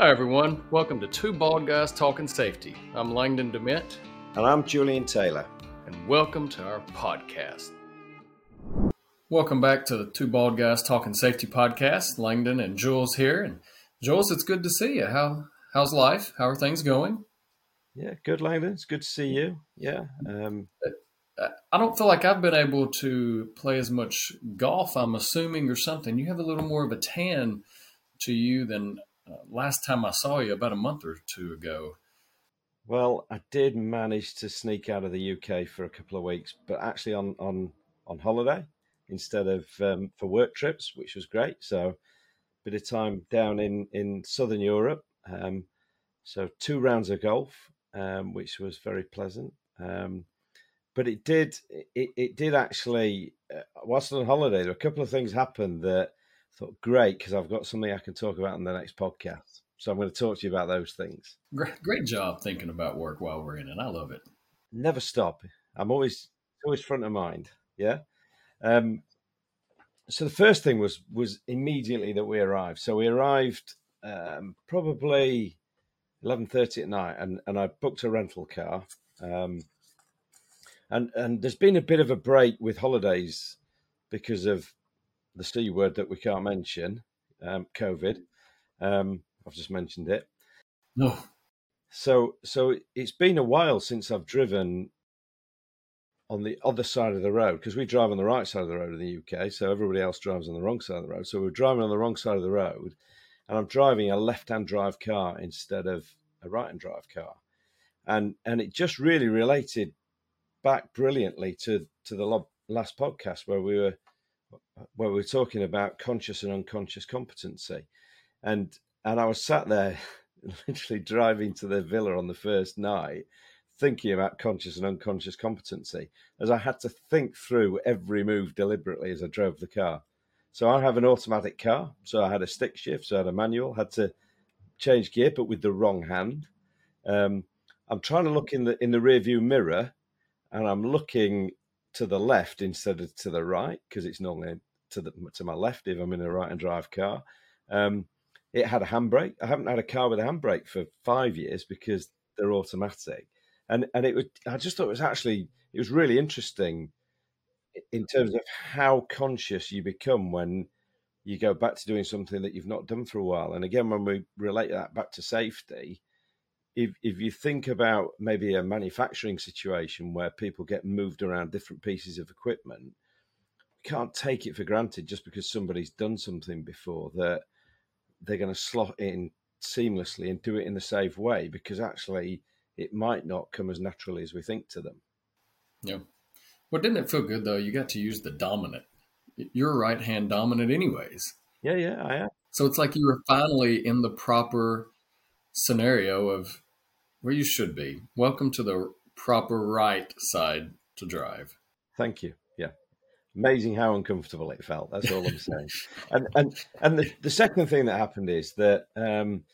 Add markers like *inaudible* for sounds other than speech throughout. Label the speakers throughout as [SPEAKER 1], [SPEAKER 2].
[SPEAKER 1] Hi, everyone. Welcome to Two Bald Guys Talking Safety. I'm Langdon DeMint.
[SPEAKER 2] And I'm Julian Taylor.
[SPEAKER 1] And welcome to our podcast. Welcome back to the Two Bald Guys Talking Safety podcast. Langdon and Jules here. And Jules, it's good to see you. How How's life? How are things going?
[SPEAKER 2] Yeah, good, Langdon. It's good to see you. Yeah. Um,
[SPEAKER 1] I don't feel like I've been able to play as much golf, I'm assuming, or something. You have a little more of a tan to you than uh, last time I saw you about a month or two ago.
[SPEAKER 2] Well, I did manage to sneak out of the UK for a couple of weeks, but actually on on on holiday instead of um, for work trips, which was great. So, bit of time down in in southern Europe. Um, so two rounds of golf, um, which was very pleasant. Um, but it did it, it did actually uh, whilst on holiday, there were a couple of things happened that thought, great, because I've got something I can talk about in the next podcast. So I'm going to talk to you about those things.
[SPEAKER 1] Great, great job thinking about work while we're in it. I love it.
[SPEAKER 2] Never stop. I'm always always front of mind. Yeah. Um, so the first thing was was immediately that we arrived. So we arrived um, probably eleven thirty at night, and and I booked a rental car. Um, and and there's been a bit of a break with holidays because of the C word that we can't mention, um, COVID. Um, I've just mentioned it.
[SPEAKER 1] No.
[SPEAKER 2] So, so it's been a while since I've driven on the other side of the road because we drive on the right side of the road in the UK. So everybody else drives on the wrong side of the road. So we're driving on the wrong side of the road, and I'm driving a left-hand drive car instead of a right-hand drive car, and and it just really related back brilliantly to to the last podcast where we were where we are talking about conscious and unconscious competency, and and I was sat there, *laughs* literally driving to the villa on the first night, thinking about conscious and unconscious competency, as I had to think through every move deliberately as I drove the car. So I have an automatic car, so I had a stick shift, so I had a manual, had to change gear, but with the wrong hand. Um, I'm trying to look in the in the rear view mirror, and I'm looking to the left instead of to the right because it's normally to the to my left if I'm in a right hand drive car. Um, it had a handbrake. I haven't had a car with a handbrake for five years because they're automatic, and and it was. I just thought it was actually it was really interesting in terms of how conscious you become when you go back to doing something that you've not done for a while. And again, when we relate that back to safety, if if you think about maybe a manufacturing situation where people get moved around different pieces of equipment, you can't take it for granted just because somebody's done something before that they're going to slot in seamlessly and do it in the safe way because actually it might not come as naturally as we think to them.
[SPEAKER 1] Yeah. Well, didn't it feel good though? You got to use the dominant. You're right hand dominant, anyways.
[SPEAKER 2] Yeah, yeah, I am.
[SPEAKER 1] So it's like you were finally in the proper scenario of where you should be. Welcome to the proper right side to drive.
[SPEAKER 2] Thank you. Yeah. Amazing how uncomfortable it felt. That's all I'm saying. *laughs* and and and the, the second thing that happened is that um,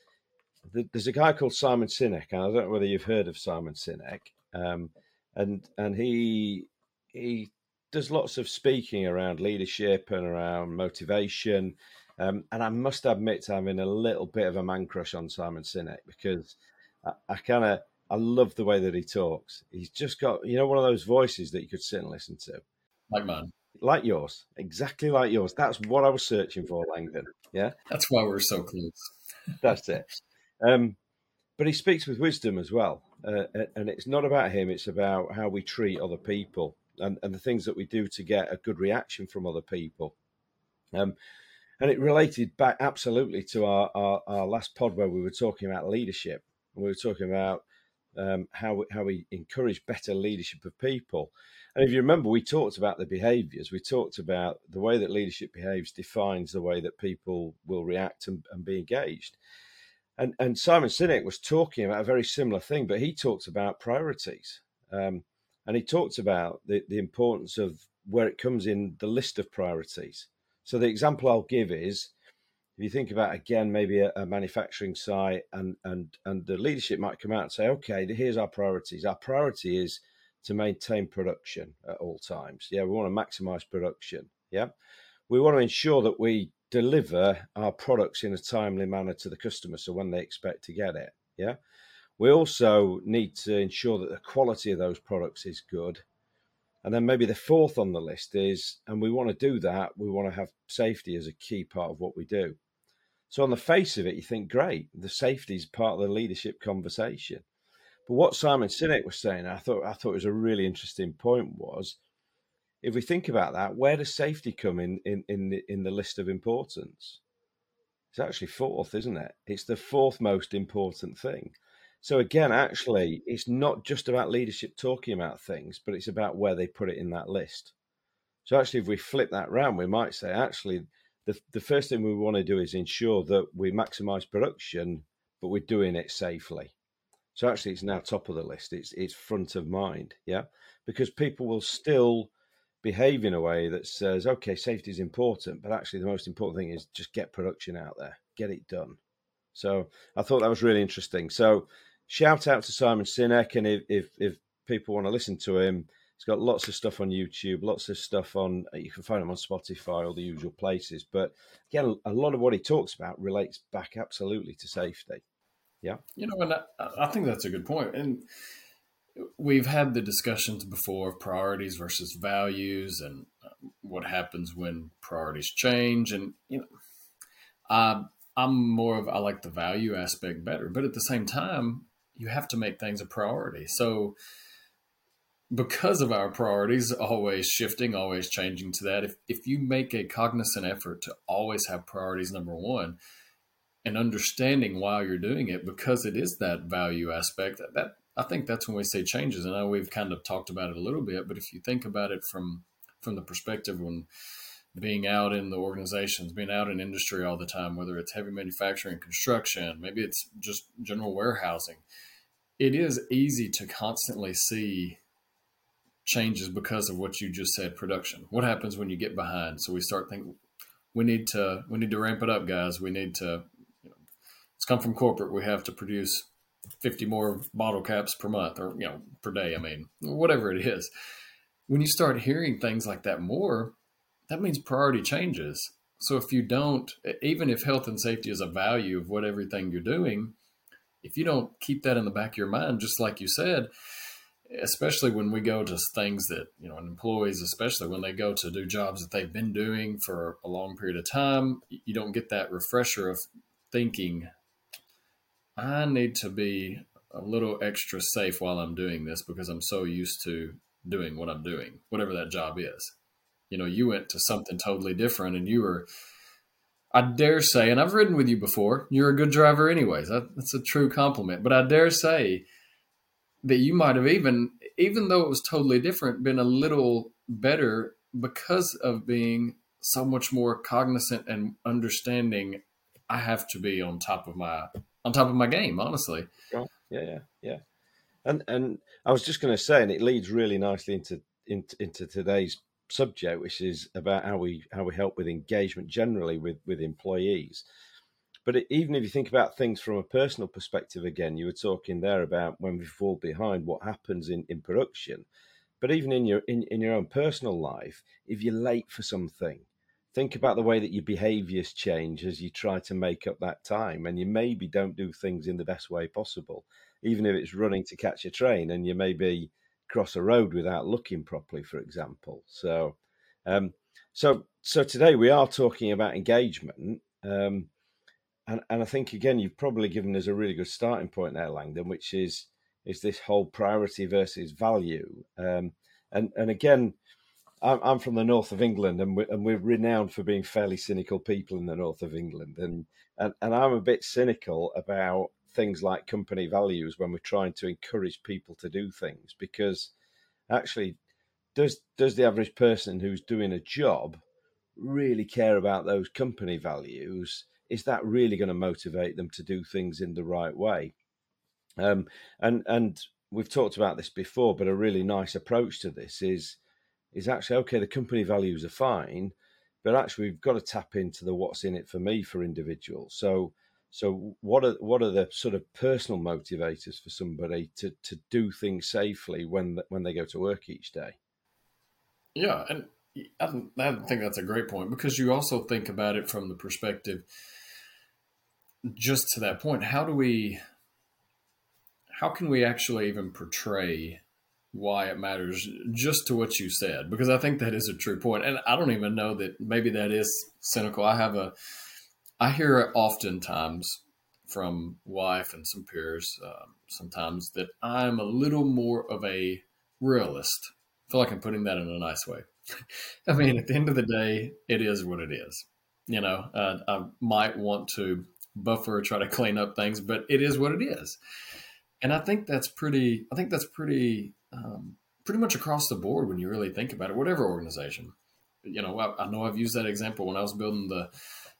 [SPEAKER 2] the, there's a guy called Simon Sinek, and I don't know whether you've heard of Simon Sinek. Um, and and he he does lots of speaking around leadership and around motivation. Um, and I must admit to having a little bit of a man crush on Simon Sinek because I, I kind of I love the way that he talks. He's just got you know one of those voices that you could sit and listen to,
[SPEAKER 1] like mine,
[SPEAKER 2] like yours, exactly like yours. That's what I was searching for, Langdon. Yeah,
[SPEAKER 1] that's why we're so close. *laughs*
[SPEAKER 2] that's it. Um, but he speaks with wisdom as well, uh, and it's not about him. It's about how we treat other people and, and the things that we do to get a good reaction from other people. Um, and it related back absolutely to our, our, our last pod where we were talking about leadership and we were talking about um, how we, how we encourage better leadership of people. And if you remember, we talked about the behaviours. We talked about the way that leadership behaves defines the way that people will react and, and be engaged. And and Simon Sinek was talking about a very similar thing, but he talked about priorities, um, and he talked about the, the importance of where it comes in the list of priorities. So the example I'll give is if you think about again maybe a, a, manufacturing site and and and the leadership might come out and say okay here's our priorities. Our priority is to maintain production at all times. Yeah we want to maximize production yeah? We want to ensure that we deliver our products in a timely manner to the customer so when they expect to get it yeah? We also need to ensure that the quality of those products is good and then maybe the fourth on the list is and we want to do that we want to have safety as a key part of what we do so on the face of it you think great the safety is part of the leadership conversation but what simon sinek was saying i thought i thought was a really interesting point was if we think about that, where does safety come in in in the, in the list of importance? It's actually fourth, isn't it? It's the fourth most important thing. So again, actually, it's not just about leadership talking about things, but it's about where they put it in that list. So actually, if we flip that round, we might say actually the the first thing we want to do is ensure that we maximise production, but we're doing it safely. So actually, it's now top of the list. It's it's front of mind, yeah, because people will still behave in a way that says, okay, safety is important, but actually the most important thing is just get production out there, get it done. So I thought that was really interesting. So shout out to Simon Sinek, and if if, if people want to listen to him, he's got lots of stuff on YouTube, lots of stuff on. You can find him on Spotify, all the usual places. But again, a lot of what he talks about relates back absolutely to safety. Yeah,
[SPEAKER 1] you know, and I, I think that's a good point. and we've had the discussions before of priorities versus values and uh, what happens when priorities change and you know i'm more of i like the value aspect better but at the same time you have to make things a priority so because of our priorities always shifting always changing to that if, if you make a cognizant effort to always have priorities number one and understanding why you're doing it because it is that value aspect that that I think that's when we see changes. And I know we've kind of talked about it a little bit, but if you think about it from from the perspective when being out in the organizations, being out in industry all the time, whether it's heavy manufacturing, construction, maybe it's just general warehousing, it is easy to constantly see changes because of what you just said production. What happens when you get behind? So we start thinking we need to we need to ramp it up, guys. We need to you know, it's come from corporate. We have to produce 50 more bottle caps per month or, you know, per day. I mean, whatever it is. When you start hearing things like that more, that means priority changes. So if you don't, even if health and safety is a value of what everything you're doing, if you don't keep that in the back of your mind, just like you said, especially when we go to things that, you know, and employees, especially when they go to do jobs that they've been doing for a long period of time, you don't get that refresher of thinking I need to be a little extra safe while I'm doing this because I'm so used to doing what I'm doing, whatever that job is. You know, you went to something totally different and you were, I dare say, and I've ridden with you before, you're a good driver, anyways. That, that's a true compliment. But I dare say that you might have even, even though it was totally different, been a little better because of being so much more cognizant and understanding I have to be on top of my on top of my game, honestly.
[SPEAKER 2] Yeah, yeah, yeah. And and I was just going to say, and it leads really nicely into, into into today's subject, which is about how we how we help with engagement generally with with employees. But it, even if you think about things from a personal perspective, again, you were talking there about when we fall behind, what happens in in production. But even in your in, in your own personal life, if you're late for something, think about the way that your behaviors change as you try to make up that time and you maybe don't do things in the best way possible even if it's running to catch a train and you maybe cross a road without looking properly for example. So um, so so today we are talking about engagement um, and, and i think again you've probably given us a really good starting point there langdon which is is this whole priority versus value. Um, and and again I'm, I'm from the north of England, and we're, and we're renowned for being fairly cynical people in the north of England, and, and and I'm a bit cynical about things like company values when we're trying to encourage people to do things because actually does does the average person who's doing a job really care about those company values? Is that really going to motivate them to do things in the right way? Um, and and we've talked about this before but a really nice approach to this is is actually okay. The company values are fine, but actually we've got to tap into the what's in it for me for individuals. So, so what are what are the sort of personal motivators for somebody to to do things safely when when they go to work each day?
[SPEAKER 1] Yeah, and I, think that's a great point because you also think about it from the perspective, just to that point, how do we, how can we actually even portray why it matters just to what you said? Because I think that is a true. And I don't even know that maybe that is cynical. I have a, I hear it oftentimes from wife and some peers um, sometimes that I'm a little more of a realist. I feel like I'm putting that in a nice way. *laughs* I mean, at the end of the day, it is what it is. You know, uh, I might want to buffer, try to clean up things, but it is what it is. And I think that's pretty. I think that's pretty, um, pretty much across the board when you really think about it. Whatever organization, you know, I, I know I've used that example when I was building the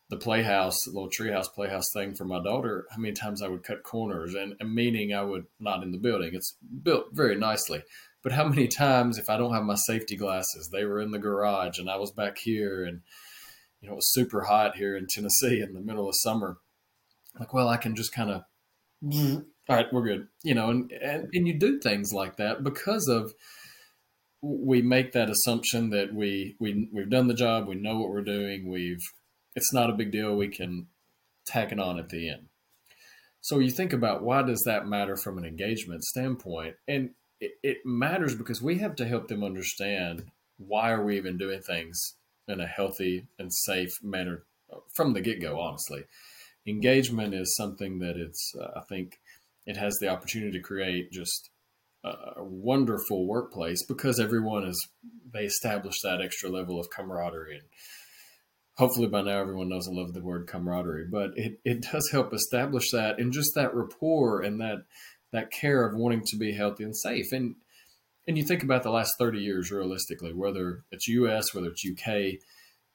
[SPEAKER 1] the playhouse, the little treehouse playhouse thing for my daughter, how many times I would cut corners and, and, meaning I would not in the building. It's built very nicely. But how many times if I don't have my safety glasses, they were in the garage and I was back here and you know it was super hot here in Tennessee in the middle of summer. Like, well, I can just kind of all right, we're good. You know, and, and and you do things like that because of we make that assumption that we we we've done the job, we know what we're doing, we've it's not a big deal. We can tack it on at the end. So you think about why does that matter from an engagement standpoint? And it, it matters because we have to help them understand why are we even doing things in a healthy and safe manner from the get-go honestly engagement is something that it's uh, i think it has the opportunity to create just a, a wonderful workplace because everyone is they establish that extra level of camaraderie and hopefully by now everyone knows and love the word camaraderie, but it, it does help establish that and just that rapport and that that care of wanting to be healthy and safe. And and you think about the last 30 years realistically, whether it's US, whether it's UK,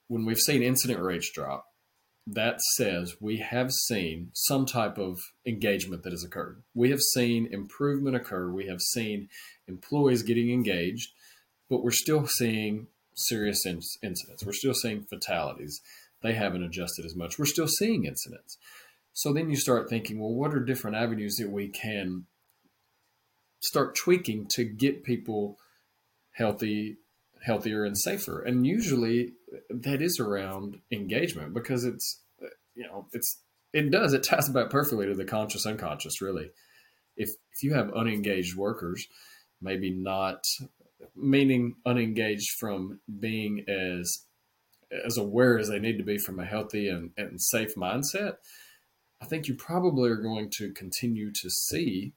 [SPEAKER 1] when we've seen incident rates drop, that says we have seen some type of engagement that has occurred. We have seen improvement occur. We have seen employees getting engaged, but we're still seeing serious in- incidents. We're still seeing fatalities. They haven't adjusted as much. We're still seeing incidents. So then you start thinking, well, what are different avenues that we can start tweaking to get people healthy, healthier, and safer? And usually that is around engagement because it's, you know, it's it does it ties back perfectly to the conscious unconscious. Really, if if you have unengaged workers, maybe not meaning unengaged from being as as aware as they need to be from a healthy and, and safe mindset, I think you probably are going to continue to see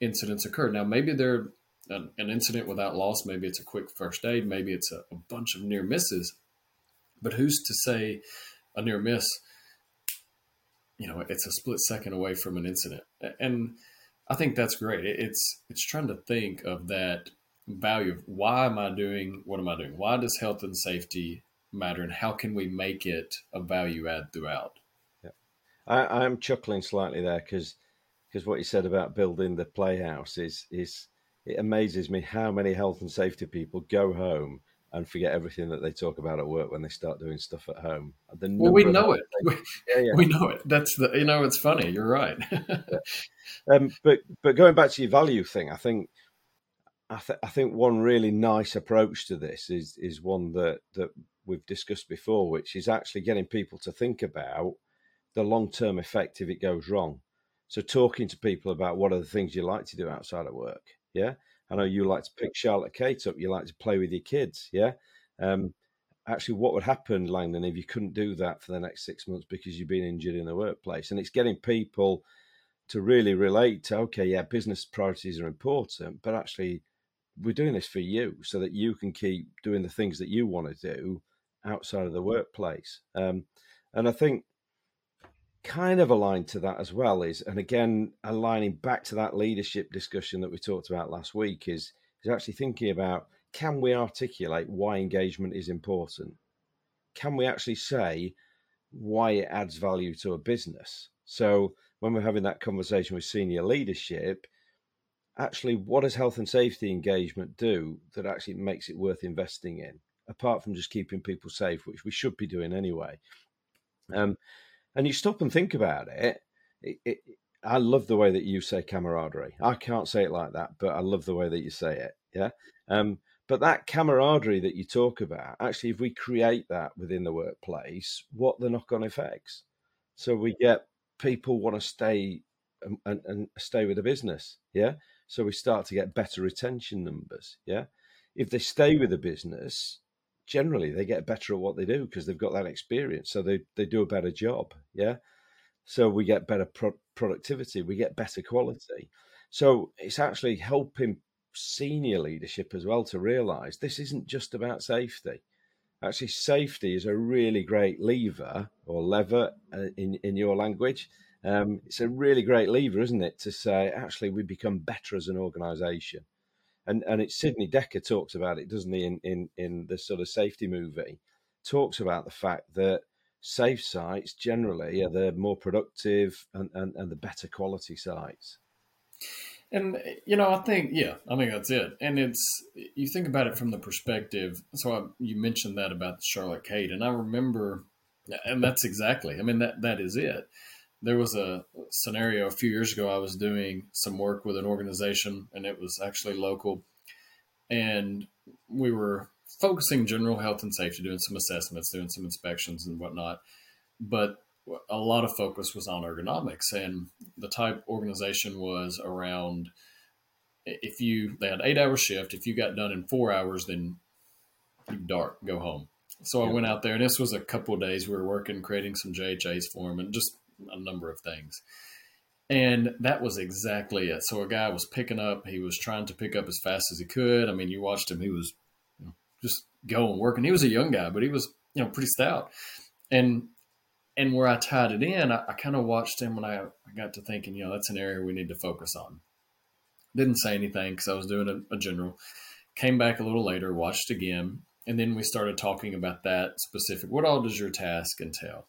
[SPEAKER 1] incidents occur. Now, maybe they're an, an incident without loss, maybe it's a quick first aid, maybe it's a, a bunch of near misses, but who's to say a near miss? You know, it's a split second away from an incident, and I think that's great. It's it's trying to think of that value of why am I doing what am I doing? Why does health and safety matter, and how can we make it a value add throughout?
[SPEAKER 2] Yeah, I, am chuckling slightly there because because what you said about building the playhouse is is it amazes me how many health and safety people go home and forget everything that they talk about at work when they start doing stuff at home.
[SPEAKER 1] well, we know it. We, *laughs* yeah, yeah. we know it. That's the you know it's funny. You're right.
[SPEAKER 2] yeah. um, but but going back to your value thing, I think I, th- I think one really nice approach to this is is one that that we've discussed before, which is actually getting people to think about the long term effect if it goes wrong. So talking to people about what are the things you like to do outside of work. Yeah, I know you like to pick Charlotte Kate up. You like to play with your kids. Yeah. Um, actually, what would happen, Langdon, if you couldn't do that for the next six months because you've been injured in the workplace? And it's getting people to really relate to okay, yeah, business priorities are important, but actually we're doing this for you so that you can keep doing the things that you want to do outside of the workplace. Um, and I think kind of aligned to that as well is, and again, aligning back to that leadership discussion that we talked about last week is, is actually thinking about can we articulate why engagement is important? Can we actually say why it adds value to a business? So when we're having that conversation with senior leadership, actually, what does health and safety engagement do that actually makes it worth investing in, apart from just keeping people safe, which we should be doing anyway? Um, and you stop and think about it, it, it, I love the way that you say camaraderie. I can't say it like that, but I love the way that you say it. Yeah. Um, but that camaraderie that you talk about, actually, if we create that within the workplace, what the knock-on effects? So we get people want to stay and, and, and stay with the business, yeah. So we start to get better retention numbers, yeah. If they stay with the business, generally they get better at what they do because they've got that experience, so they they do a better job, yeah. So we get better pro- productivity, we get better quality. So it's actually helping senior leadership as well to realize this isn't just about safety. Actually, safety is a really great lever or lever uh, in, in your language. Um, it's a really great lever, isn't it, to say actually we become better as an organization. And and it's Sidney Dekker talks about it, doesn't he, in, in, in the sort of safety movie, talks about the fact that safe sites generally are the more productive and, and, and the better quality sites.
[SPEAKER 1] And you know, I think yeah, I think that's it. And it's you think about it from the perspective. So I, you mentioned that about Charlotte Kate, and I remember, and that's exactly. I mean that that is it. There was a scenario a few years ago. I was doing some work with an organization, and it was actually local, and we were focusing general health and safety, doing some assessments, doing some inspections and whatnot. But a lot of focus was on ergonomics and the type organization was around if you they had eight hour shift if you got done in four hours then you dart go home so i went out there and this was a couple of days we were working creating some jhas for them and just a number of things and that was exactly it so a guy was picking up he was trying to pick up as fast as he could i mean you watched him he was you know, just going working he was a young guy but he was you know pretty stout and and where I tied it in, I, I kind of watched him when I, I got to thinking, you know, that's an area we need to focus on. Didn't say anything because I was doing a, a general. Came back a little later, watched again, and then we started talking about that specific. What all does your task entail?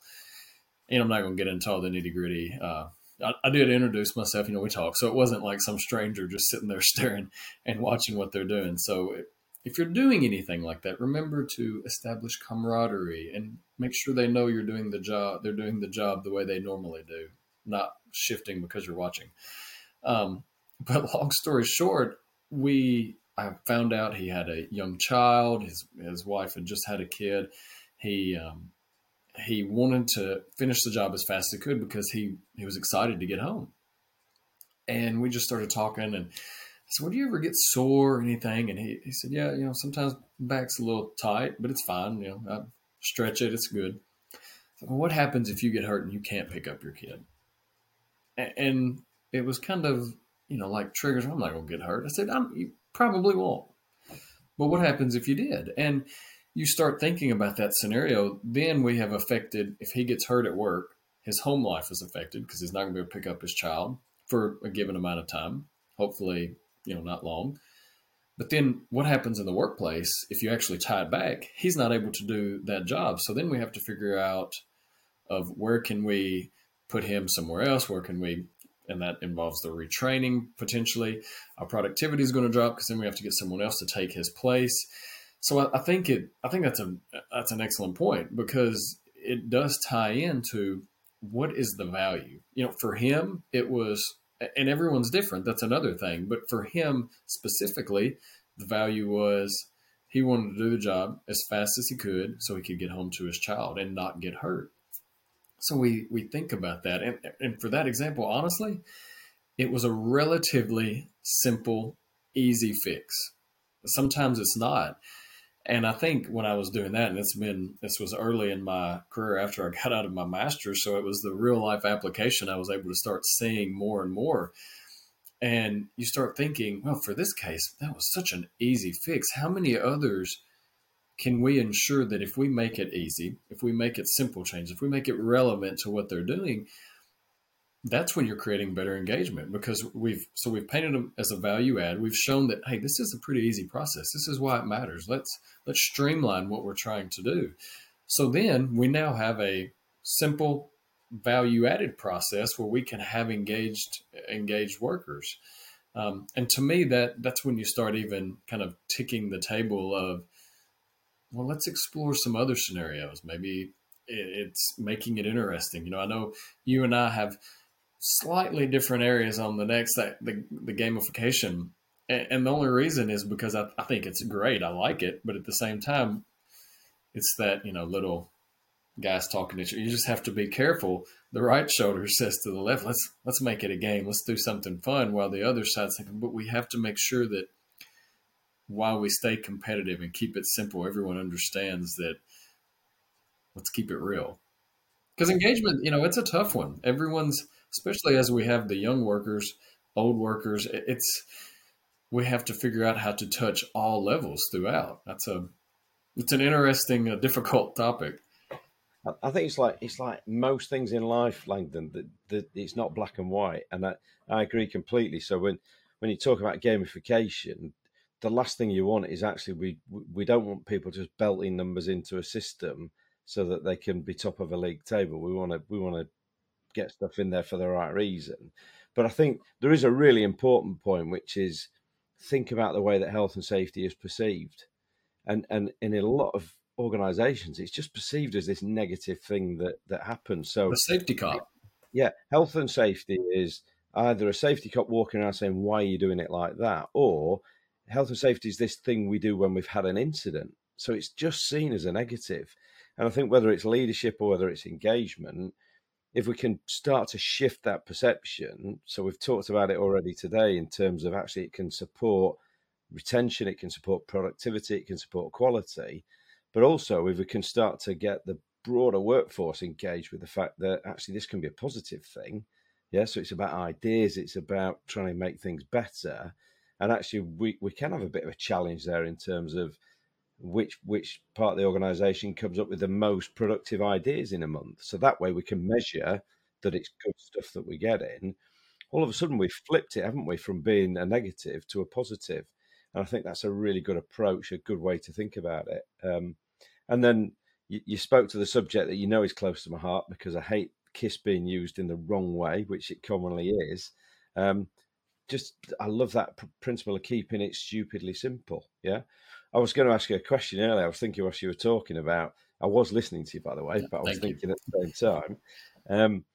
[SPEAKER 1] And I'm not going to get into all the nitty gritty. Uh, I, I, did introduce myself. You know, we talked, so it wasn't like some stranger just sitting there *laughs* staring and watching what they're doing. So if you're doing anything like that, remember to establish camaraderie and make sure they know you're doing the job. They're doing the job the way they normally do, not shifting because you're watching. Um, *laughs* but long story short, we I found out he had a young child. His his wife had just had a kid. He um, he wanted to finish the job as fast as he could because he he was excited to get home. And we just started talking and I said, well, do you ever get sore or anything? And he, he said, yeah, you know, sometimes back's a little tight, but it's fine. You know, I stretch it. It's good. Said, well, what happens if you get hurt and you can't pick up your kid? And it was kind of, you know, like triggers. I'm not going to get hurt. I said, I'm, you probably won't. But what happens if you did? And you start thinking about that scenario, then we have affected, if he gets hurt at work, his home life is affected because he's not going to be able to pick up his child for a given amount of time. Hopefully, you know, not long. But then what happens in the workplace if you actually tie it back? He's not able to do that job. So then we have to figure out of where can we put him somewhere else? Where can we and that involves the retraining potentially. Our productivity is going to drop because then we have to get someone else to take his place. So I, I, think it I think that's a that's an excellent point because it does tie into what is the value. You know, for him it was and everyone's different. That's another thing. But for him specifically, the value was he wanted to do the job as fast as he could so he could get home to his child and not get hurt. So we we think about that, and and for that example, honestly, it was a relatively simple, easy fix. Sometimes it's not. And I think when I was doing that, and it's been, this was early in my career after I got out of my master's. So it was the real life application I was able to start seeing more and more. And you start thinking, well, for this case, that was such an easy fix. How many others can we ensure that if we make it easy, if we make it simple change, if we make it relevant to what they're doing, that's when you're creating better engagement because we've so we've painted them as a value add. We've shown that hey this is a pretty easy process. This is why it matters. Let's let's streamline what we're trying to do. So then we now have a simple value added process where we can have engaged engaged workers. Um, and to me that that's when you start even kind of ticking the table of well let's explore some other scenarios. Maybe it's making it interesting. You know i know you and i have slightly different areas on the next that the, the gamification And, and the only reason is because I, I think it's great. I like it, but at the same time, it's that you know little guys talking to each other. You just have to be careful. The right shoulder says to the left, "Let's let's make it a game. Let's do something fun." While the other side's thinking, "But we have to make sure that while we stay competitive and keep it simple, everyone understands that. Let's keep it real." Because engagement, you know, it's a tough one. Everyone's, especially as we have the young workers, old workers. It's we have to figure out how to touch all levels throughout. That's a it's an interesting, uh, difficult topic.
[SPEAKER 2] I think it's like it's like most things in life, Langdon. That, that it's not black and white, and I, I agree completely. So when when you talk about gamification, the last thing you want is actually we we don't want people just belting numbers into a system so that they can be top of a league table. We want to we want to get stuff in there for the right reason. But I think there is a really important point, which is think about the way that health and safety is perceived, and and, in a lot of organizations, it's just perceived as this negative thing that that happens. So
[SPEAKER 1] the safety cop.
[SPEAKER 2] Yeah, health and safety is either a safety cop walking around saying, "Why are you doing it like that?" or health and safety is this thing we do when we've had an incident. So it's just seen as a negative. And I think whether it's leadership or whether it's engagement, if we can start to shift that perception, so we've talked about it already today in terms of actually it can support retention, it can support productivity, it can support quality but also, if we can start to get the broader workforce engaged with the fact that actually this can be a positive thing, yeah. So it's about ideas, it's about trying to make things better, and actually we we can have a bit of a challenge there in terms of which which part of the organisation comes up with the most productive ideas in a month. So that way we can measure that it's good stuff that we get in. All of a sudden we've flipped it, haven't we, from being a negative to a positive. And I think that's a really good approach, a good way to think about it. Um, and then you, you, spoke to the subject that you know is close to my heart because I hate kiss being used in the wrong way, which it commonly is. Um, just I love that pr- principle of keeping it stupidly simple. Yeah, I was going to ask you a question earlier. I was thinking what you were talking about. I was listening to you, by the way, yeah, but I was thinking you. at the same time. Um,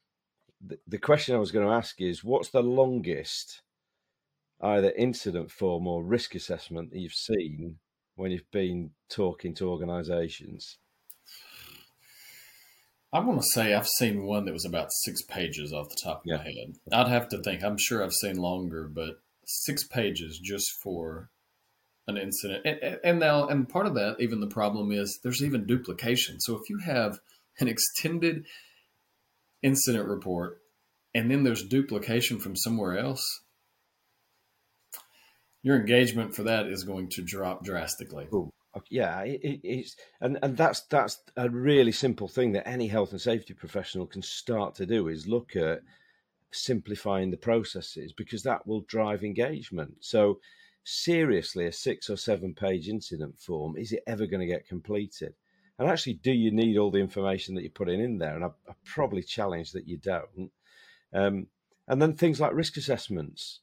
[SPEAKER 2] the, the question I was going to ask is, what's the longest either incident form or risk assessment that you've seen when you've been talking to organisations?
[SPEAKER 1] I want to say I've seen one that was about six pages off the top of yeah. my head. I'd have to think. I'm sure I've seen longer, but six pages just for an incident. And, and now, and part of that, even the problem is there's even duplication. So if you have an extended incident report and then there's duplication from somewhere else, your engagement for that is going to drop drastically.
[SPEAKER 2] Ooh, yeah, it, it's and and that's that's a really simple thing that any health and safety professional can start to do is look at simplifying the processes because that will drive engagement. So seriously, a six or seven page incident form is it ever going to get completed? And actually, do you need all the information that you're putting in there? And I, I probably challenge that you don't. Um, and then things like risk assessments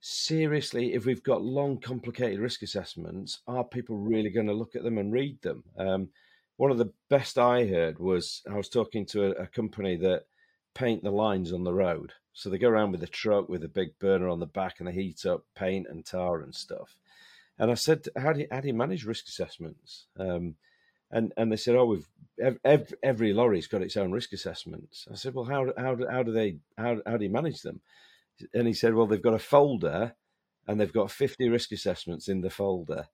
[SPEAKER 2] seriously, if we've got long, complicated risk assessments, are people really going to look at them and read them? Um, one of the best I heard was I was talking to a, a, company that paint the lines on the road. So they go around with a truck with a big burner on the back and they heat up paint and tar and stuff. And I said, "How do you, how do you manage risk assessments?" Um, and and they said, "Oh, we've every, every lorry's got its own risk assessments." I said, "Well, how how how do they how how do you manage them?" and he said, well, they've got a folder and they've got 50 risk assessments in the folder.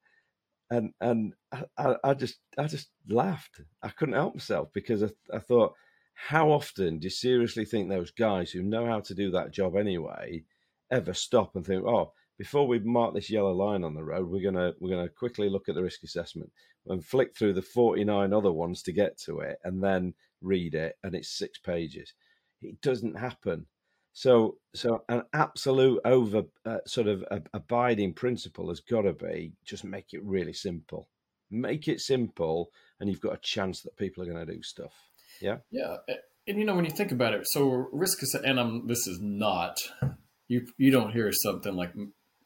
[SPEAKER 2] And and I, I just I just laughed. I couldn't help myself because I, I thought, how often do you seriously think those guys who know how to do that job anyway ever stop and think, oh, before we mark this yellow line on the road, we're gonna we're gonna quickly look at the risk assessment and flick through the 49 other ones to get to it and then read it and it's six pages. It doesn't happen. So, so an absolute over uh, sort of abiding principle has got to be just make it really simple. Make it simple, and you've got a chance that people are going to do stuff. Yeah,
[SPEAKER 1] yeah. And you know when you think about it, so risk is, and I'm, this is not you. You don't hear something like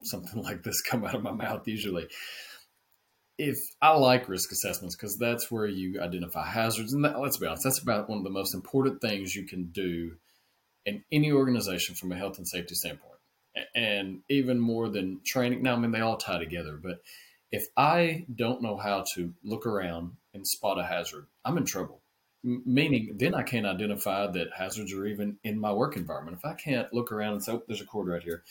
[SPEAKER 1] something *laughs* like this come out of my mouth usually. If I like risk assessments because that's where you identify hazards, and that, let's be honest, that's about one of the most important things you can do in any organization from a health and safety standpoint. and even more than training. Now, I mean, they all tie together, but if I don't know how to look around and spot a hazard, I'm in trouble. Meaning, then I can't identify that hazards are even in my work environment. If I can't look around and say, oh, there's a cord right here.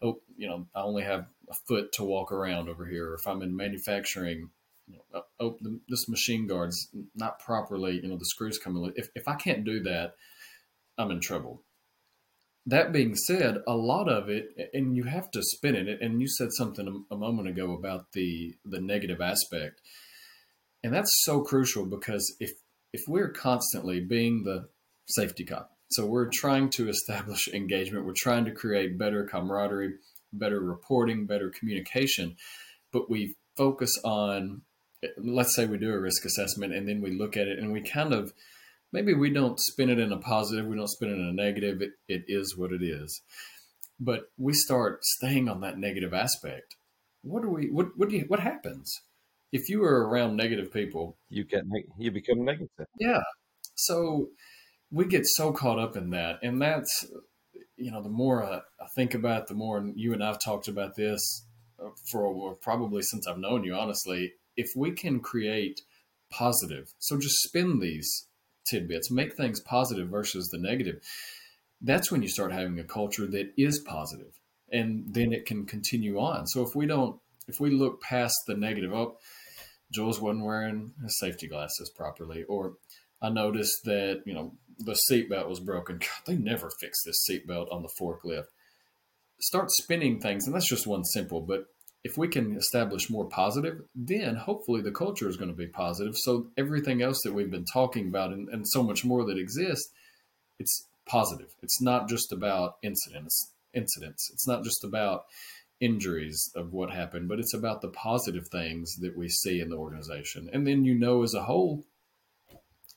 [SPEAKER 1] Oh, you know, I only have a foot to walk around over here. Or if I'm in manufacturing, you know, oh, oh the, this machine guard's not properly, you know, the screws coming. If, if I can't do that, I'm in trouble that being said, a lot of it, and you have to spin it. And you said something a moment ago about the the negative aspect, and that's so crucial because if if we're constantly being the safety cop, so we're trying to establish *laughs* engagement, we're trying to create better camaraderie, better reporting, better communication, but we focus on, let's say we do a risk assessment and then we look at it and we kind of maybe we don't spin it in a positive, we don't spin it in a negative. It, it is what it is. But we start staying on that negative aspect. What do we? What what do you? What happens if you are around negative people?
[SPEAKER 2] You get you become negative.
[SPEAKER 1] Yeah. So we get so caught up in that, and that's you know the more I, I think about it, the more you and I've talked about this uh, for probably since I've known you. Honestly, if we can create positive, so just spin these tidbits, make things positive versus the negative, that's when you start having a culture that is positive, and then it can continue on. So if we don't, if we look past the negative, oh, Jules wasn't wearing his safety glasses properly, or I noticed that you know the seatbelt was broken. God, they never fix this seatbelt on the forklift. Start spinning things, and that's just one simple, but if we can establish more positive, then hopefully the culture is going to be positive. So everything else that we've been talking about and, and so much more that exists, it's positive. It's not just about incidents, incidents. It's not just about injuries of what happened, but it's about the positive things that we see in the organization. And then you know as a whole,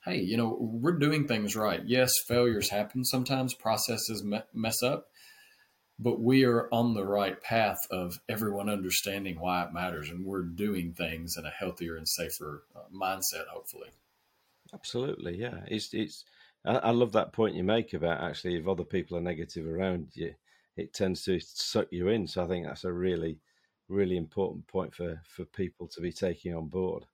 [SPEAKER 1] hey, you know, we're doing things right. Yes, failures happen sometimes, processes me- mess up, but we are on the right path of everyone understanding why it matters and we're doing things in a healthier and safer uh, mindset hopefully
[SPEAKER 2] absolutely yeah it's it's I, love that point you make about actually if other people are negative around you it tends to suck you in so i think that's a really really important point for for people to be taking on board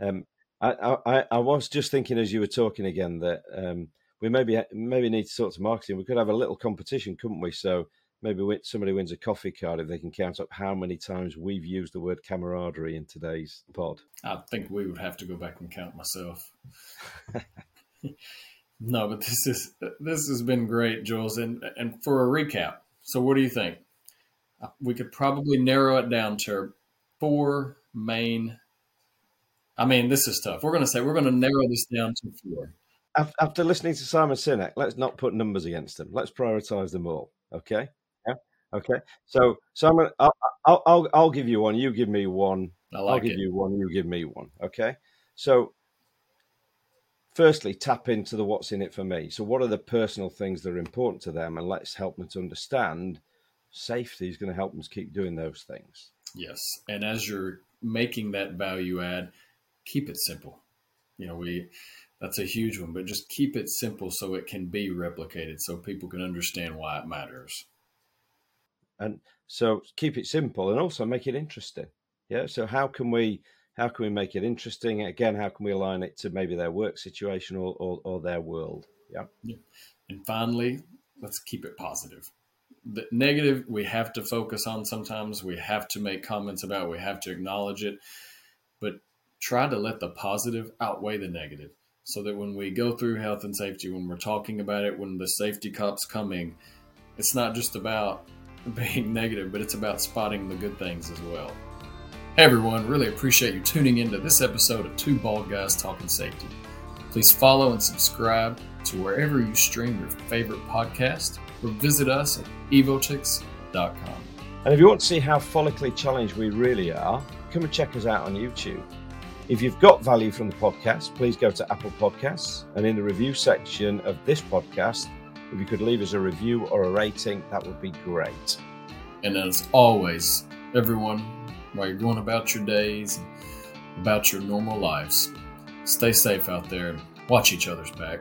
[SPEAKER 2] um i i i was just thinking as you were talking again that um we maybe maybe need to talk to marketing. We could have a little competition, couldn't we? So maybe somebody wins a coffee card if they can count up how many times we've used the word camaraderie in today's pod.
[SPEAKER 1] I think we would have to go back and count myself. *laughs* no, but this is this has been great, Jules. And and for a recap, so what do you think? We could probably narrow it down to four main. I mean, this is tough. We're going to say we're going to narrow this down to four
[SPEAKER 2] after listening to Simon Sinek, let's not put numbers against them. Let's prioritize them all. Okay. Yeah. Okay. So Simon, I'll, I'll, I'll, I'll give you one. You give me one.
[SPEAKER 1] I like
[SPEAKER 2] I'll give
[SPEAKER 1] it.
[SPEAKER 2] you one. You give me one. Okay. So, firstly, tap into the what's in it for me. So, what are the personal things that are important to them, and let's help them to understand. Safety is going to help them keep doing those things.
[SPEAKER 1] Yes, and as you're making that value add, keep it simple. You know, we that's a huge one, but just keep it simple so it can be replicated so people can understand why it matters.
[SPEAKER 2] And so keep it simple and also make it interesting. Yeah. So how can we how can we make it interesting? Again, how can we align it to maybe their work situation or, or, or their world? Yeah.
[SPEAKER 1] yeah. And finally, let's keep it positive. The negative we have to focus on sometimes. We have to make comments about, we have to acknowledge it, but try to let the positive outweigh the negative so that when we go through health and safety, when we're talking about it, when the safety cop's coming, it's not just about *laughs* being negative, but it's about spotting the good things as well. Hey everyone, really appreciate you tuning into this episode of Two Bald Guys Talking Safety. Please follow and subscribe to wherever you stream your favorite podcast or visit us at evotix.com.
[SPEAKER 2] And if you want to see how follically challenged we really are, come and check us out on YouTube. If you've got value from the podcast, please go to Apple Podcasts and in the review section of this podcast, if you could leave us a review or a rating, that would be great.
[SPEAKER 1] And as always, everyone, while you're going about your days, and about your normal lives, stay safe out there and watch each other's back.